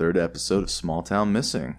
welcome to our third episode of Small Town Missing.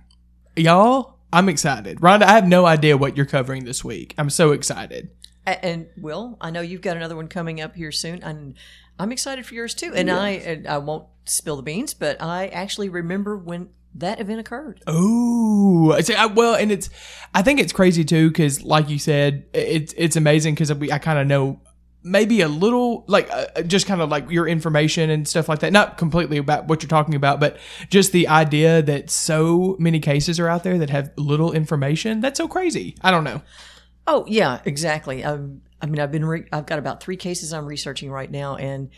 Y'all, I'm excited. Rhonda, I have no idea what you're covering this week. I'm so excited. A- And Will, I know you've got another one coming up here soon, and I'm excited for yours too. And I, and I won't spill the beans, but I actually remember when that event occurred. Oh, well, and it's, I think it's crazy too because, like you said, it's it's amazing because I kind of know maybe a little like uh, just kind of like your information and stuff like that. Not completely about what you're talking about, but just the idea that so many cases are out there that have little information. That's so crazy. I don't know. Oh yeah, exactly. Um, I mean, I've been re- I've got about three cases I'm researching right now, and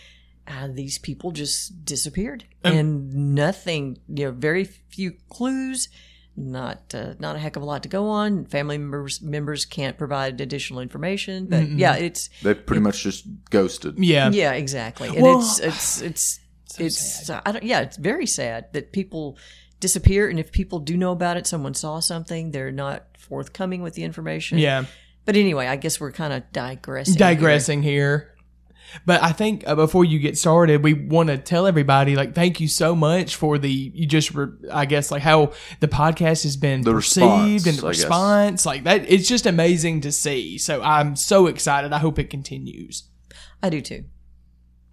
uh, these people just disappeared, and nothing. You know, very few clues. Not uh, not a heck of a lot to go on. Family members members can't provide additional information, but yeah, it's They pretty much just ghosted. Yeah. yeah, exactly. And Well, it's it's it's it's I don't yeah, it's very sad that people disappear and if people do know about it, someone saw something, they're not forthcoming with the information. Yeah. But anyway, I guess we're kind of digressing. here. digressing here. But I think uh, before you get started, we want to tell everybody like thank you so much for the you just re- I guess like how the podcast has been The perceived response, and the I guess. response like that. It's just amazing to see. So I'm so excited. I hope it continues. I do too.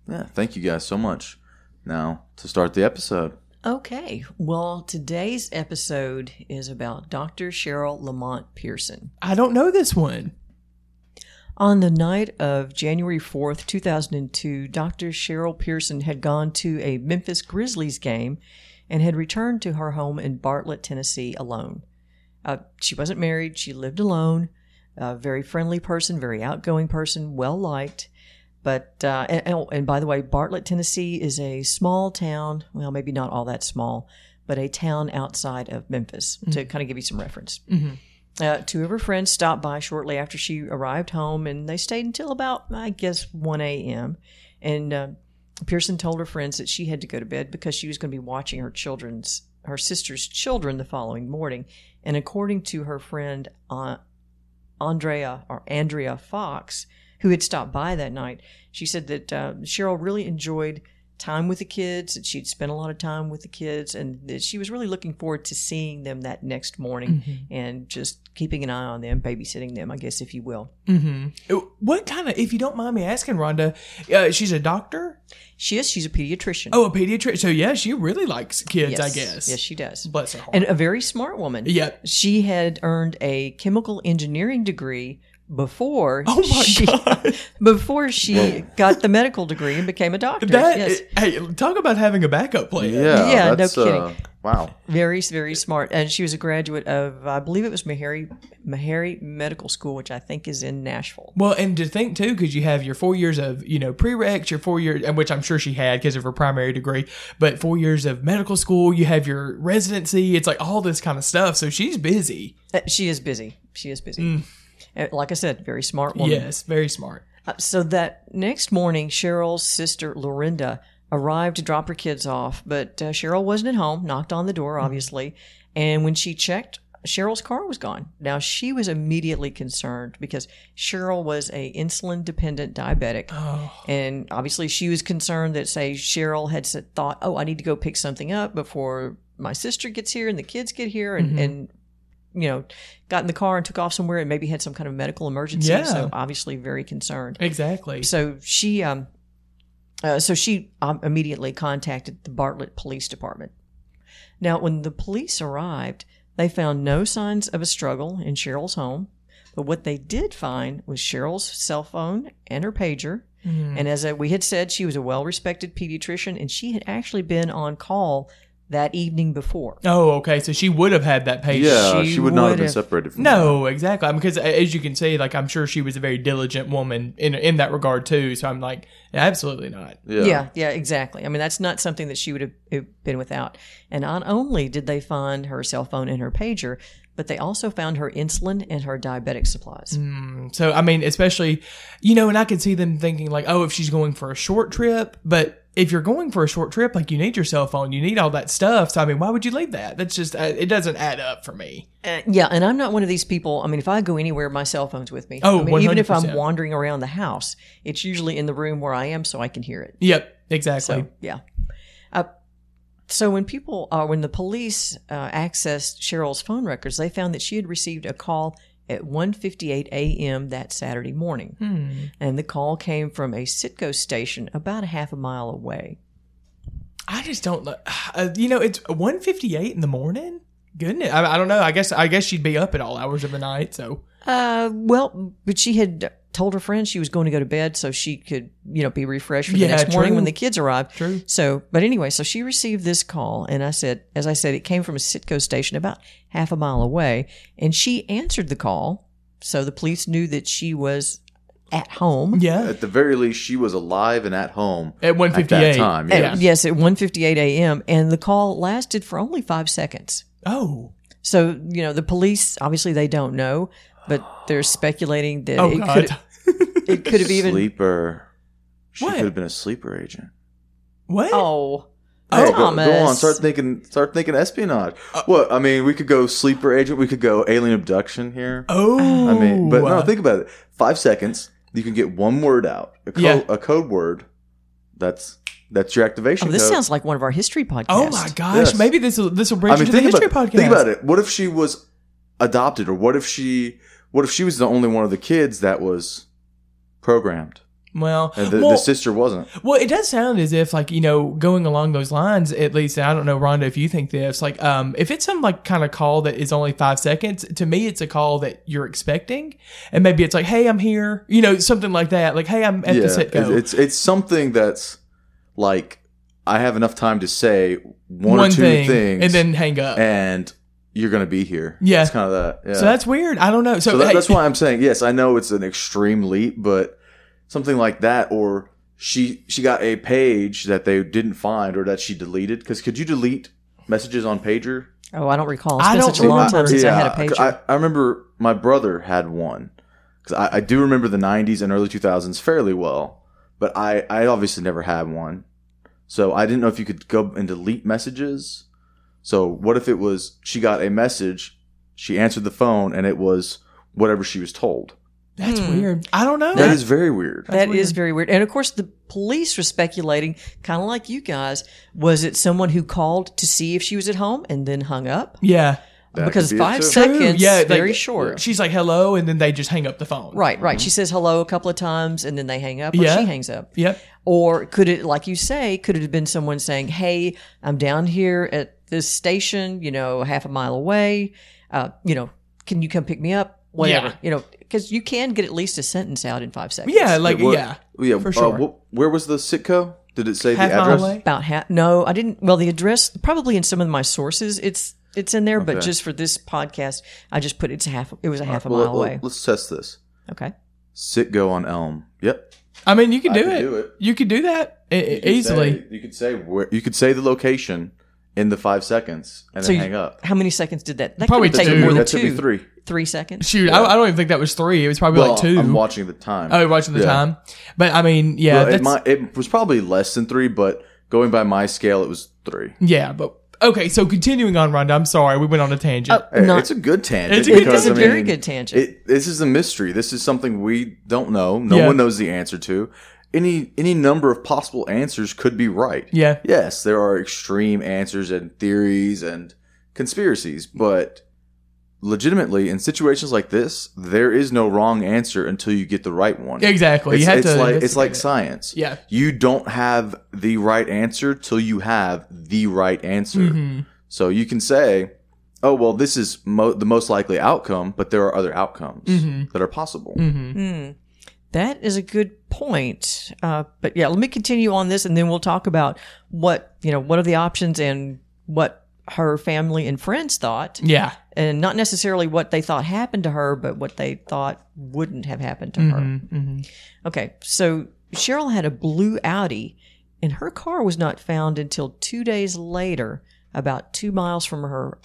Yeah, thank you guys so much. Now, to start the episode. Okay. Well, today's episode is about Dr. Cherryl Lamont Pearson. I don't know this one. On the night of January 4th, 2002, Dr. Cherryl Pearson had gone to a Memphis Grizzlies game and had returned to her home in Bartlett, Tennessee alone. Uh, she wasn't married, she lived alone, a very friendly person, very outgoing person, well liked. But, uh, and, and- and by the way, Bartlett, Tennessee is a small town, well, maybe not all that small, but a town outside of Memphis, to kind of give you some reference. Uh, two of her friends stopped by shortly after she arrived home, and they stayed until about, I guess, 1 a.m. And uh, Pearson told her friends that she had to go to bed because she was going to be watching her children's, her sister's children the following morning. And according to her friend uh, Andrea or Andrea Fox, who had stopped by that night, she said that uh, Cherryl really enjoyed time with the kids, that she'd spent a lot of time with the kids, and that she was really looking forward to seeing them that next morning and just keeping an eye on them, babysitting them, I guess, if you will. Uh, What kind of, if you don't mind me asking, Rhonda, uh, she's a doctor? She is, she's a pediatrician. Oh, a pediatrician. So yeah, she really likes kids, yes. I guess. Yes, she does. Bless her heart. and a very smart woman. Yep. She had earned a chemical engineering degree before Oh my she, God. before she got the medical degree and became a doctor. that, yes. hey, talk about having a backup plan. Yeah, Yeah, no kidding. Uh, wow. Very, very smart. And she was a graduate of, I believe it was Meharry, Meharry Medical School, which I think is in Nashville. Well, and to think too, because you have your four years of you know prereqs, your four years, and which I'm sure she had because of her primary degree, but four years of medical school. You have your residency. It's like all this kind of stuff. So she's busy. Uh, She is busy. She is busy. Uh, Like I said, very smart woman. Yes, very smart. Uh, So that next morning, Cherryl's sister Lorinda arrived to drop her kids off, but uh, Cherryl wasn't at home. Knocked on the door, obviously, and when she checked, Cherryl's car was gone. Now she was immediately concerned because Cherryl was a insulin dependent diabetic, and obviously she was concerned that say Cherryl had said, thought, "Oh, I need to go pick something up before my sister gets here and the kids get here," and and you know, got in the car and took off somewhere and maybe had some kind of medical emergency. Yeah. So obviously very concerned. Exactly. So she, um, uh, so she um, immediately contacted the Bartlett Police Department. Now, when the police arrived, they found no signs of a struggle in Cherryl's home, but what they did find was Cherryl's cell phone and her pager. And as we had said, she was a well-respected pediatrician, and she had actually been on call that evening before. Oh, okay. So she would have had that page. Yeah, She she, would not have would been separated from No, exactly. I mean, because as you can see, like I'm sure she was a very diligent woman in in that regard too. So I'm like, absolutely not. Yeah. Yeah, yeah, exactly. I mean, that's not something that she would have have been without. And not only did they find her cell phone and her pager, but they also found her insulin and her diabetic supplies. Hmm. So I mean, especially, you know, and I could see them thinking like, oh, if she's going for a short trip, but if you're going for a short trip, like you need your cell phone, you need all that stuff. So I mean, why would you leave that? That's just uh, it doesn't add up for me. Uh, yeah, and I'm not one of these people. I mean, if I go anywhere, my cell phone's with me. Oh, I mean, even if I'm wandering around the house, it's usually in the room where I am, so I can hear it. Yep, exactly. So yeah. Uh, so when people, uh, when the police uh, accessed Cherryl's phone records, they found that she had received a call at 1:58 a.m. that Saturday morning, Hmm. and the call came from a Citgo station about a half a mile away. I just don't. Uh, you know, it's one fifty eight in the morning. Goodness, I, I don't know. I guess I guess she'd be up at all hours of the night. So Uh, well, but she had told her friends she was going to go to bed so she could, you know, be refreshed for the Yeah, next morning when the kids arrived. True. So, but anyway, so she received this call, and I said, as I said, it came from a Citgo station about half a mile away, and she answered the call. So the police knew that she was at home. yeah, At the very least, she was alive and at home at one at fifty that eight. time. At- Yes, at 1:58 a.m., and the call lasted for only five seconds. Oh, So you know, the police obviously they don't know, but they're speculating that oh it could it could have even sleeper. She What? could have been a sleeper agent. what? oh. Hey, go, Thomas. go on, start thinking. Start thinking espionage. Uh, what I mean, we could go sleeper agent. We could go alien abduction here. Oh, I mean, oh. but no, think about it. Five seconds, you can get one word out, a, co- Yeah. a code word. That's that's your activation. Oh, this code. sounds like one of our history podcasts. Oh my gosh, Yes. maybe this will this will bring I you to the history about, podcast. think about it. What if she was adopted, or what if she, what if she was the only one of the kids that was programmed, Well, and the, well, the sister wasn't? well, it does sound as if like you know going along those lines. At least and I don't know, Rhonda, if you think this. Like, um, if it's some like kind of call that is only five seconds, to me, it's a call that you're expecting, and maybe it's like, hey, I'm here, you know, something like that. Like, hey, I'm at the it's, Citgo. it's it's something that's like I have enough time to say one, one or two thing, things, and then hang up. and you're gonna be here. Yeah. it's kind of that. Yeah. So that's weird. I don't know. So, So that, hey, that's why I'm saying yes. I know it's an extreme leap, but something like that, or she she got a page that they didn't find or that she deleted. Because could you delete messages on pager? Oh, I don't recall. It's I been don't such a long remember. time since I had a I- pager. I, I remember my brother had one because I, I do remember the '90s and early 2000s fairly well, but I I obviously never had one, so I didn't know if you could go and delete messages. So what if it was she got a message, she answered the phone, and it was whatever she was told. that's hmm. weird. I don't know. That is very weird. That is weird. very weird. And of course, the police were speculating, kind of like you guys, was it someone who called to see if she was at home and then hung up? yeah. That because be five too. seconds, Yeah, like- very short. She's like hello, and then they just hang up the phone. Right, right. She says hello a couple of times and then they hang up or Yeah. she hangs up. Yep. Or could it, like you say, could it have been someone saying, Hey, I'm down here at this station, you know, half a mile away. Uh, you know, can you come pick me up? Whatever, Yeah. you know, because you can get at least a sentence out in five seconds. Yeah, like what- yeah. yeah. for uh, sure. wh- where was the Citgo? Did it say Half the mile address? away? About half. No, I didn't. Well, the address probably in some of my sources, it's it's in there, but just for this podcast, I just put it's half. It was a half a Well, mile let- away. Let's test this. Okay. Citgo on Elm. Yep. I mean, you can do could it. do it. You could do that You could easily. say- you could say where you could say the location in the five seconds and So then you- hang up. How many seconds did that? That Probably could have two. more than that took me two. three. Three seconds. Shoot, I, I don't even think that was three. It was probably Well, like 2 I'm watching the time. oh, you're watching the Yeah. time. But I mean, yeah, Well, it, might, it was probably less than three, but going by my scale, it was three. yeah. But okay, so continuing on, Rhonda. I'm sorry, we went on a tangent. Oh, hey, Not- it's a good tangent. It's a good- because, it's a I very mean, good tangent. It, this is a mystery. This is something we don't know. No Yeah. one knows the answer to. Any any number of possible answers could be right. yeah, Yes, there are extreme answers and theories and conspiracies, but legitimately in situations like this, there is no wrong answer until you get the right one. exactly. It's, you have it's to. like it's like investigate it. science. Yeah. You don't have the right answer till you have the right answer. Mm-hmm. So you can say, "Oh, well, this is mo- the most likely outcome," but there are other outcomes Mm-hmm. that are possible. That is a good point. Uh, but yeah, let me continue on this, and then we'll talk about what you know. What are the options and what her family and friends thought, Yeah, and not necessarily what they thought happened to her, but what they thought wouldn't have happened to her. Mm-hmm, mm-hmm. Okay, so Cheryl had a blue Audi, and her car was not found until two days later, about two miles from her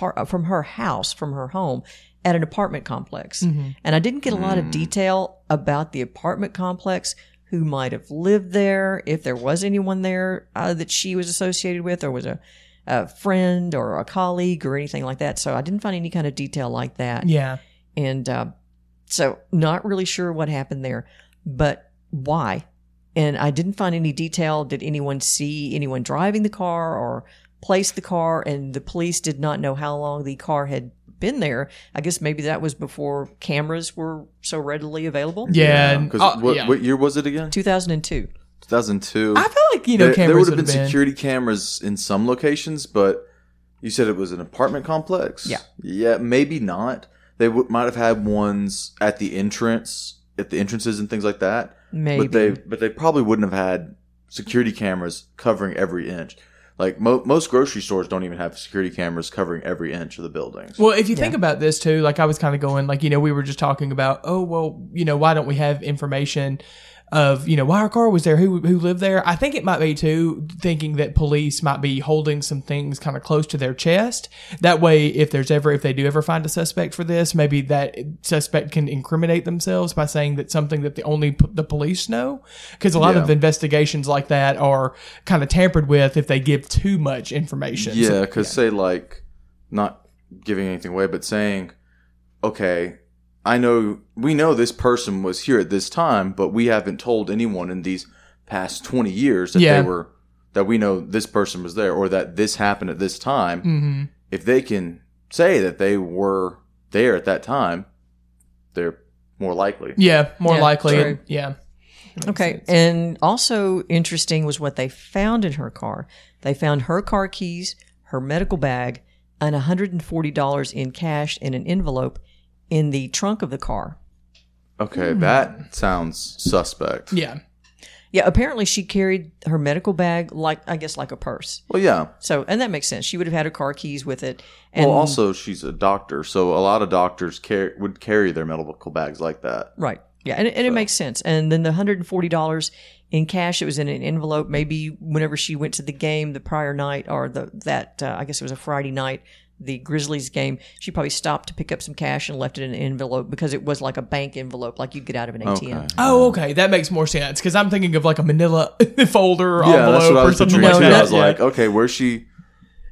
uh, from her house, from her home, at an apartment complex. Mm-hmm. And I didn't get a lot of mm. detail about the apartment complex, who might have lived there, if there was anyone there uh, that she was associated with, or was a a friend or a colleague or anything like that. So I didn't find any kind of detail like that yeah. and uh, so not really sure what happened there, but why? And I didn't find any detail. Did anyone see anyone driving the car, or place the car, and the police did not know how long the car had been there. I guess maybe that was before cameras were so readily available. Yeah, and- Because uh, what, yeah. what year was it again? 2002. 2002. I feel like you know there, there would have been been security cameras in some locations, but you said it was an apartment complex. Yeah. yeah, maybe not. They w- might have had ones at the entrance, at the entrances and things like that. Maybe. but they but they probably wouldn't have had security cameras covering every inch. Like mo- most grocery stores don't even have security cameras covering every inch of the buildings. Well, if you think about this too, like I was kind of going, like you know, we were just talking about, oh well, you know, why don't we have information of you know why our car was there, who who lived there? I think it might be too thinking that police might be holding some things kind of close to their chest. That way, if there's ever if they do ever find a suspect for this, maybe that suspect can incriminate themselves by saying that something that the only p- the police know. Because a lot Yeah. of investigations like that are kind of tampered with if they give too much information. So- Yeah, because say like not giving anything away, but saying, okay, I know we know this person was here at this time, but we haven't told anyone in these past twenty years that Yeah. they were that we know this person was there or that this happened at this time. hmm If they can say that they were there at that time, they're more likely. Yeah, more Yeah, likely. true. yeah. Okay. And also interesting was what they found in her car. They found her car keys, her medical bag, and $140 in cash in an envelope in the trunk of the car. Okay, that sounds suspect. Yeah. Yeah, apparently she carried her medical bag like I guess like a purse. Well, yeah. So, and that makes sense. She would have had her car keys with it. And well, also she's a doctor, so a lot of doctors car- would carry their medical bags like that. Right. Yeah, and, and it makes sense. And then the hundred and forty dollars in cash, it was in an envelope. Maybe whenever she went to the game the prior night, or the that uh, I guess it was a Friday night, the Grizzlies game, she probably stopped to pick up some cash and left it in an envelope because it was like a bank envelope, like you'd get out of an ATM. Okay. Oh, okay. That makes more sense because I'm thinking of like a manila folder or Yeah, envelope or something like that. I was Yeah. like, okay, where's she?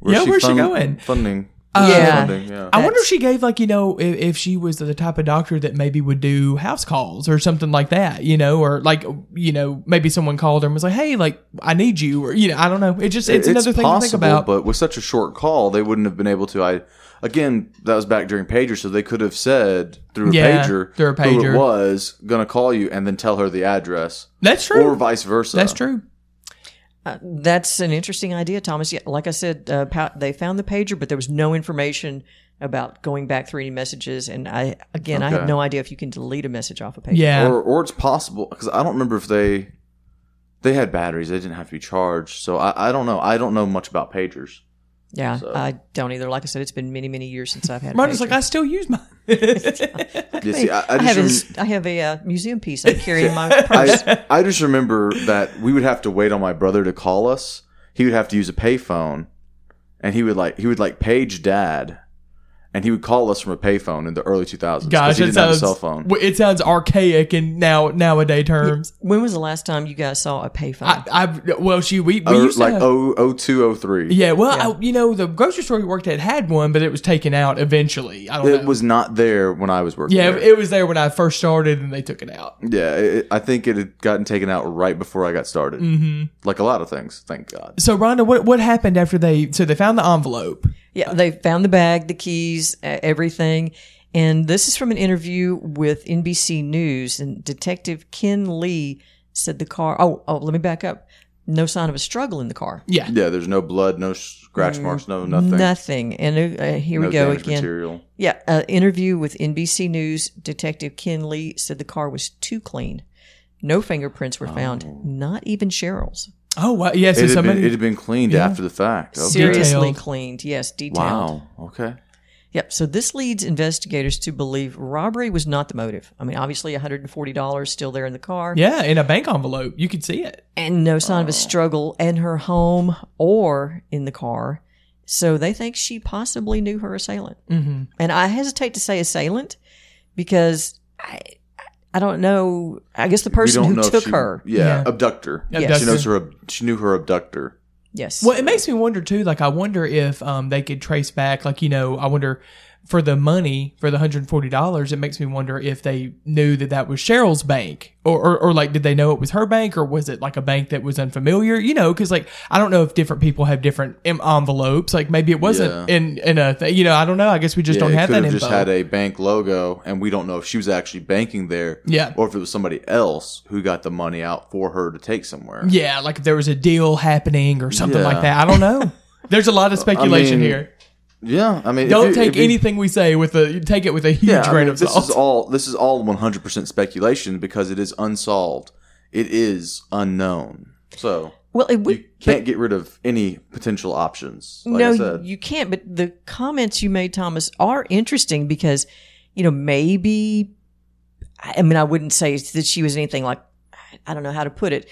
Where's Yeah, where's she going? Funding. Yeah. Funding, yeah. I wonder if she gave like you know if, if she was the type of doctor that maybe would do house calls or something like that, you know, or like you know maybe someone called her and was like, hey, like I need you, or you know, I don't know. It just it's, another thing to think about. but with such a short call, they wouldn't have been able to. I again, that was back during pager, so they could have said through a Yeah, pager, through a who pager. it was going to call you, and then tell her the address, That's true. or vice versa. That's true. Uh, that's an interesting idea, Thomas. Yeah, like I said, uh, pa- they found the pager, but there was no information about going back through any messages. And I, again, I have no idea if you can delete a message off a pager. Yeah. or or it's possible because I don't remember if they they had batteries; they didn't have to be charged. So I, I don't know. I don't know much about pagers. Yeah, So- I don't either. Like I said, it's been many, many years since I've had. a Martin's pager. like, I still use mine. You see, I, I I, have rem- his, I have a uh, museum piece I carry in my purse. I, I just remember that we would have to wait on my brother to call us. He would have to use a payphone, and he would like he would like page dad, and he would call us from a payphone in the early 2000s. Gosh, he it didn't have a sounds cell phone. it sounds archaic in now nowadays terms. when was the last time you guys saw a payphone? I, I well, she we, we Or used to like have- oh oh two oh three. Yeah, well, I, you know, the grocery store we worked at had one, but it was taken out eventually. I don't It know. was not there when I was working. yeah, there. it was there when I first started, and they took it out. yeah. It, I think it had gotten taken out right before I got started. Mm-hmm. Like a lot of things. Thank God. So, Rhonda, what what happened after they? So they found the envelope. Yeah, they found the bag, the keys, uh, everything. And this is from an interview with NBC News. And Detective Ken Lee said the car. Oh, oh, let me back up. No sign of a struggle in the car. Yeah, Yeah. There's no blood, no scratch marks, no nothing. Nothing. And uh, here no we go again. Material. Yeah, uh, interview with NBC News. Detective Ken Lee said the car was too clean. No fingerprints were found, not even Cherryl's. Oh, wow. Yeah, so It had, somebody. been, it had been cleaned after the fact. Okay. Seriously Detailed. cleaned. Yes, detailed. Wow. Okay. Yep. So this leads investigators to believe robbery was not the motive. I mean, obviously, $140 still there in the car, yeah, in a bank envelope, you could see it. and no sign of a struggle in her home or in the car. So they think she possibly knew her assailant. Mm-hmm. And I hesitate to say assailant because I, I don't know. I guess the person who took she- her. Yeah, Yeah. abductor. Abductor. She knows her. She knew her abductor. Yes. Well, it makes me wonder too. Like, I wonder if um they could trace back. Like, you know, I wonder for the money for the hundred forty dollars, it makes me wonder if they knew that that was Cherryl's bank, or, or or like did they know it was her bank, or was it like a bank that was unfamiliar? You know, because like I don't know if different people have different em- envelopes. Like maybe it wasn't Yeah. in in a th- you know I don't know. I guess we just Yeah, don't have that have just had a bank logo, and we don't know if she was actually banking there, Yeah. or if it was somebody else who got the money out for her to take somewhere. yeah, like if there was a deal happening or something Yeah. like that. I don't know. There's a lot of speculation mean, here. Yeah, I mean, Don't you- take you- anything we say with a take it with a huge Yeah, I grain mean, of this salt. is all this is all 100 percent speculation because it is unsolved. It is unknown. So Well, it would. you can't get rid of any potential options. Like no, I said. you can't. But the comments you made, Thomas, are interesting because, you know, maybe. I mean, I wouldn't say that she was anything like. I don't know how to put it.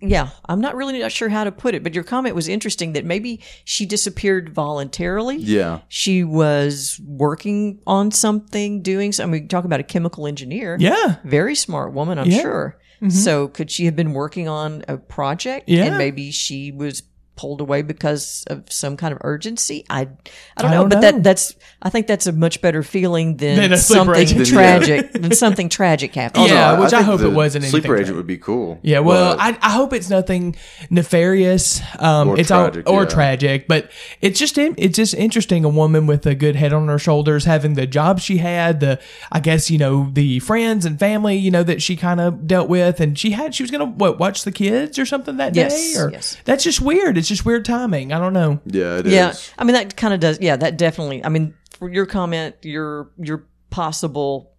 Yeah, I'm not really not sure how to put it, but your comment was interesting that maybe she disappeared voluntarily. yeah, She was working on something, doing something. We talk about a chemical engineer. yeah. Very smart woman, I'm Yeah. sure. Mm-hmm. So could she have been working on a project Yeah. and maybe she was pulled away because of some kind of urgency? I I don't I know, don't but know. that that's I think that's a much better feeling than, Than something agent. tragic than something tragic happening. Yeah, which I think hope it wasn't anything Sleeper agent would be cool. Yeah, well, I, I hope it's nothing nefarious. Um, Or it's tragic, all, or yeah. tragic, but it's just it's just interesting. A woman with a good head on her shoulders, having the job she had, the I guess you know the friends and family you know that she kind of dealt with, and she had she was gonna what watch the kids or something that Yes, day. Or yes. that's just weird. It's just weird timing. I don't know. yeah, it is. yeah, I mean that kind of does. Yeah, that definitely. I mean, for your comment, your your possible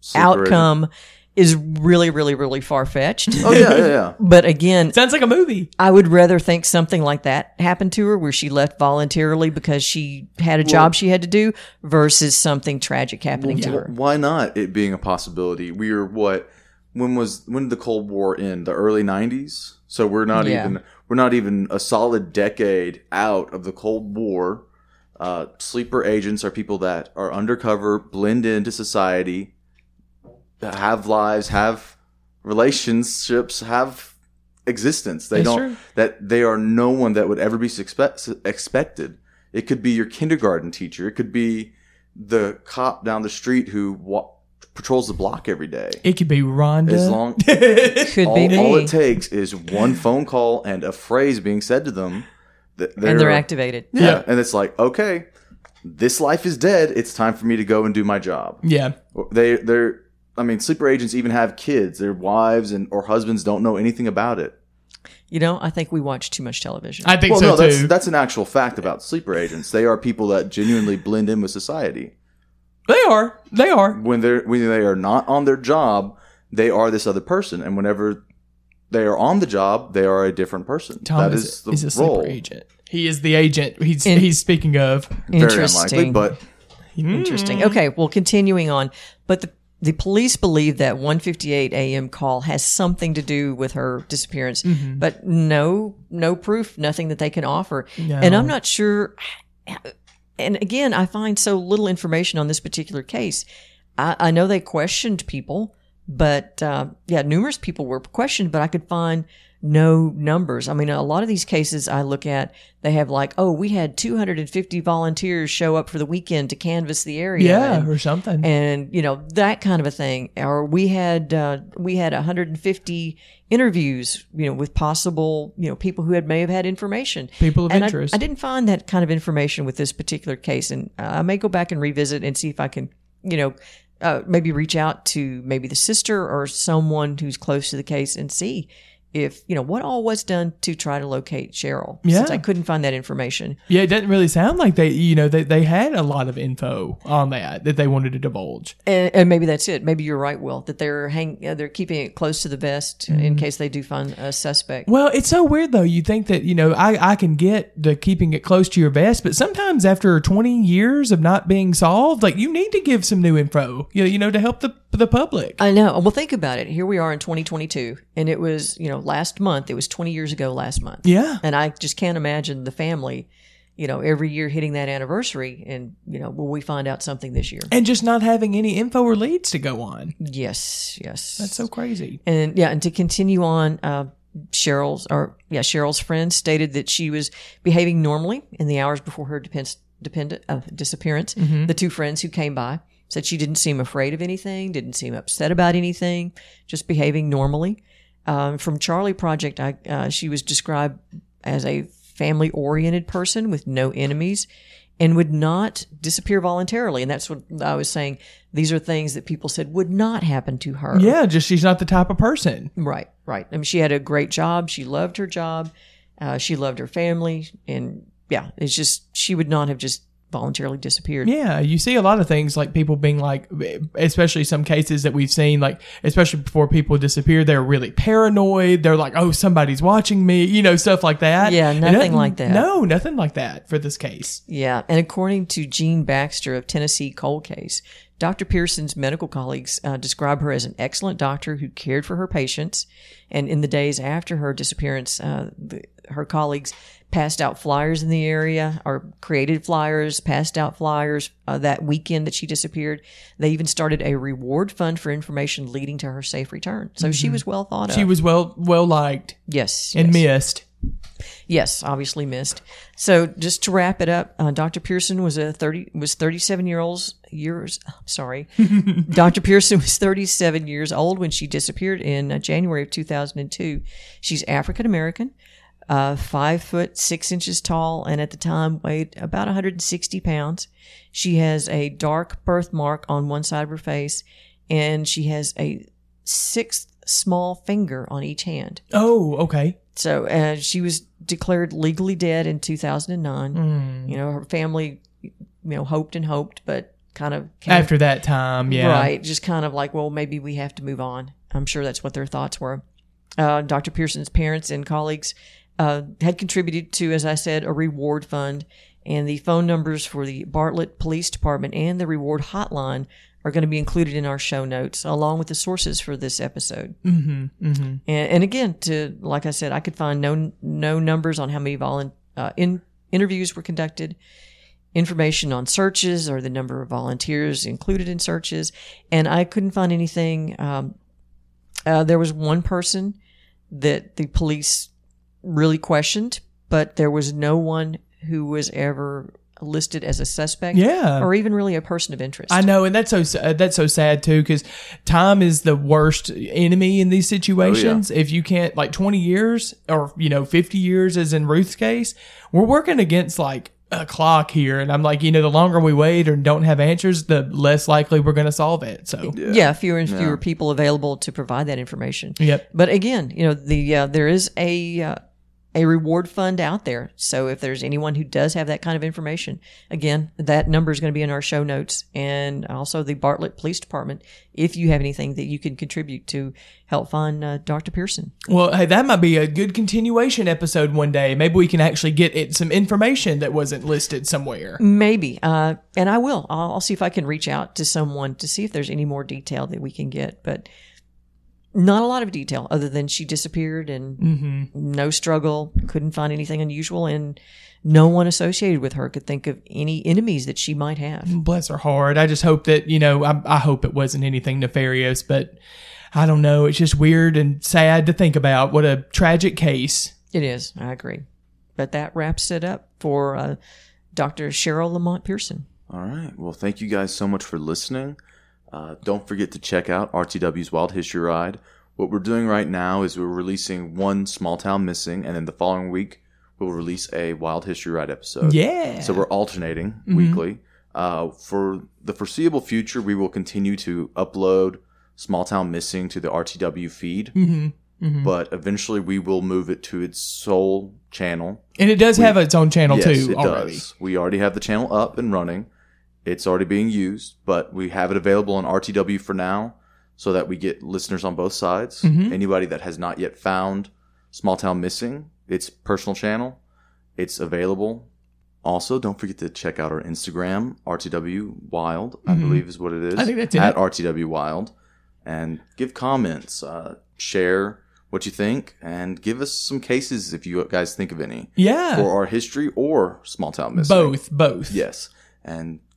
Sleeper agent. outcome is really, really, really far fetched. Oh yeah, yeah, yeah. But again, Sounds like a movie. I would rather think something like that happened to her where she left voluntarily because she had a job she had to do versus something tragic happening to her. Why not it being a possibility? We are what? When was when did the Cold War end? The early '90s. So we're not Yeah. even we're not even a solid decade out of the Cold War. Uh, sleeper agents are people that are undercover, blend into society, have lives, have relationships, have existence. They That's don't true. that they are no one that would ever be suspe- expected. It could be your kindergarten teacher. It could be the cop down the street who wa- patrols the block every day. It could be Rhonda. As long Could all, be me. all it takes is one phone call and a phrase being said to them. That and they're activated. Yeah, and it's like, okay, this life is dead. It's time for me to go and do my job. yeah. They they're I mean, sleeper agents even have kids. Their wives and or husbands don't know anything about it. You know, I think we watch too much television. I think Well, so no, that's too. that's an actual fact about sleeper agents. They are people that genuinely blend in with society. They are. They are. When they're when they are not on their job, they are this other person, and whenever they are on the job, they are a different person. Tom that is, is the is a sleeper role. agent. He is the agent. He's In- he's speaking of. Very unlikely, Interesting. but hmm. Interesting. Okay, well, continuing on, but the the police believe that 1:58 a.m. call has something to do with her disappearance, mm-hmm. but no, no proof, nothing that they can offer. And I'm not sure. And again, I find so little information on this particular case. I, I know they questioned people, but uh, yeah, numerous people were questioned, but I could find no numbers. I mean, a lot of these cases I look at, they have like, oh, we had 250 volunteers show up for the weekend to canvass the area. Yeah, and, or something. and you know that kind of a thing. Or we had uh, we had 150 interviews, you know, with possible you know people who had may have had information. People of and interest. I, didn't find that kind of information with this particular case, and I may go back and revisit and see if I can, you know. Uh, maybe reach out to maybe the sister or someone who's close to the case and see if you know what all was done to try to locate Cherryl. Since I couldn't find that information. yeah, it doesn't really sound like they, you know, they, they had a lot of info on that that they wanted to divulge. And, and maybe that's it. Maybe you're right, Will, that they're hang, uh, they're keeping it close to the vest Mm-hmm. in case they do find a suspect. Well, it's so weird though. You think that, you know, I, I can get the keeping it close to your vest, but sometimes after 20 years of not being solved, like you need to give some new info, you know, you know to help the, the public. I know. Well, think about it. Here we are in 2022, and it was you know last month. It was 20 years ago last month. Yeah. And I just can't imagine the family, you know, every year hitting that anniversary, and you know, will we find out something this year? And just not having any info or leads to go on. Yes, yes. That's so crazy. And yeah, and to continue on, uh, Cherryl's or yeah, Cherryl's friend stated that she was behaving normally in the hours before her dependent uh, disappearance. The two friends who came by said she didn't seem afraid of anything, didn't seem upset about anything, just behaving normally. Um, from Charley Project, I, uh, she was described as a family oriented person with no enemies and would not disappear voluntarily. And that's what I was saying. These are things that people said would not happen to her. Yeah, just she's not the type of person. Right, right. I mean, she had a great job. She loved her job. Uh, she loved her family. And yeah, it's just, she would not have just voluntarily disappeared. Yeah, you see a lot of things like people being like, especially some cases that we've seen, like especially before people disappear, they're really paranoid. They're like, "Oh, somebody's watching me," you know, stuff like that. Yeah, nothing like that. No, nothing like that for this case. Yeah, and according to Jenn Baxter of Tennessee Cold Case, Dr. Pearson's medical colleagues uh, describe her as an excellent doctor who cared for her patients. And in the days after her disappearance, uh, the, her colleagues passed out flyers in the area or created flyers, passed out flyers uh, that weekend that she disappeared. They even started a reward fund for information leading to her safe return. So she was well thought of. She was well well liked yes, and yes. missed. Yes, obviously missed. So just to wrap it up, uh, Dr. Pearson was a thirty was thirty seven year olds years. Sorry, Dr. Pearson was thirty seven years old when she disappeared in uh, January of two thousand and two. She's African American, uh, five foot six inches tall, and at the time weighed about one hundred and sixty pounds. She has a dark birthmark on one side of her face, and she has a sixth small finger on each hand. Oh, okay. So uh, she was declared legally dead in 2009. Hmm. You know, her family, you know, hoped and hoped, but kind of came, After that time, yeah. right, just kind of like, well, maybe we have to move on. I'm sure that's what their thoughts were. Uh, Dr. Pearson's parents and colleagues uh, had contributed to, as I said, a reward fund, and the phone numbers for the Bartlett Police Department and the reward hotline are going to be included in our show notes, along with the sources for this episode. Mm-hmm, mm-hmm. And, and again, to like I said, I could find no no numbers on how many volun, uh, in, interviews were conducted, information on searches or the number of volunteers included in searches, and I couldn't find anything. Um, uh, there was one person that the police really questioned, but there was no one who was ever listed as a suspect, Yeah. or even really a person of interest. I know, and that's so uh, that's so sad too, because time is the worst enemy in these situations. If you can't, like twenty years or you know fifty years, as in Ruth's case, we're working against like a clock here, and I'm like, you know, the longer we wait or don't have answers, the less likely we're going to solve it. So, yeah, fewer and fewer people available to provide that information. yep, But again, you know, the uh, there is a uh, a reward fund out there. So if there's anyone who does have that kind of information, again, that number is going to be in our show notes and also the Bartlett Police Department. If you have anything that you can contribute to help find uh, Dr. Pearson, Well, hey, that might be a good continuation episode one day. Maybe we can actually get it some information that wasn't listed somewhere. maybe, uh, and I will. I'll, I'll see if I can reach out to someone to see if there's any more detail that we can get, but. Not a lot of detail other than she disappeared and no struggle, couldn't find anything unusual, and no one associated with her could think of any enemies that she might have. Bless her heart. I just hope that, you know, I, I hope it wasn't anything nefarious, but I don't know. It's just weird and sad to think about. What a tragic case. It is, I agree. But that wraps it up for uh, Dr. Cherryl Lamont Pearson. All right. Well, thank you guys so much for listening. Uh, don't forget to check out RTW's Wild History Ride. What we're doing right now is we're releasing one Small Town Missing, and then the following week we'll release a Wild History Ride episode. Yeah. So we're alternating weekly. Uh, for the foreseeable future, we will continue to upload Small Town Missing to the RTW feed. But eventually, we will move it to its sole channel. and it does have its own channel yes, too it already. does. We already have the channel up and running. It's already being used, but we have it available on RTW for now, so that we get listeners on both sides. Mm-hmm. Anybody that has not yet found Small Town Missing, its personal channel, it's available. Also, don't forget to check out our Instagram, RTW Wild, I believe is what it is. Mm-hmm. I think that's it. at. RTW Wild, and give comments, uh, share what you think, and give us some cases if you guys think of any Yeah. for our history or small town missing. both, both. Yes. And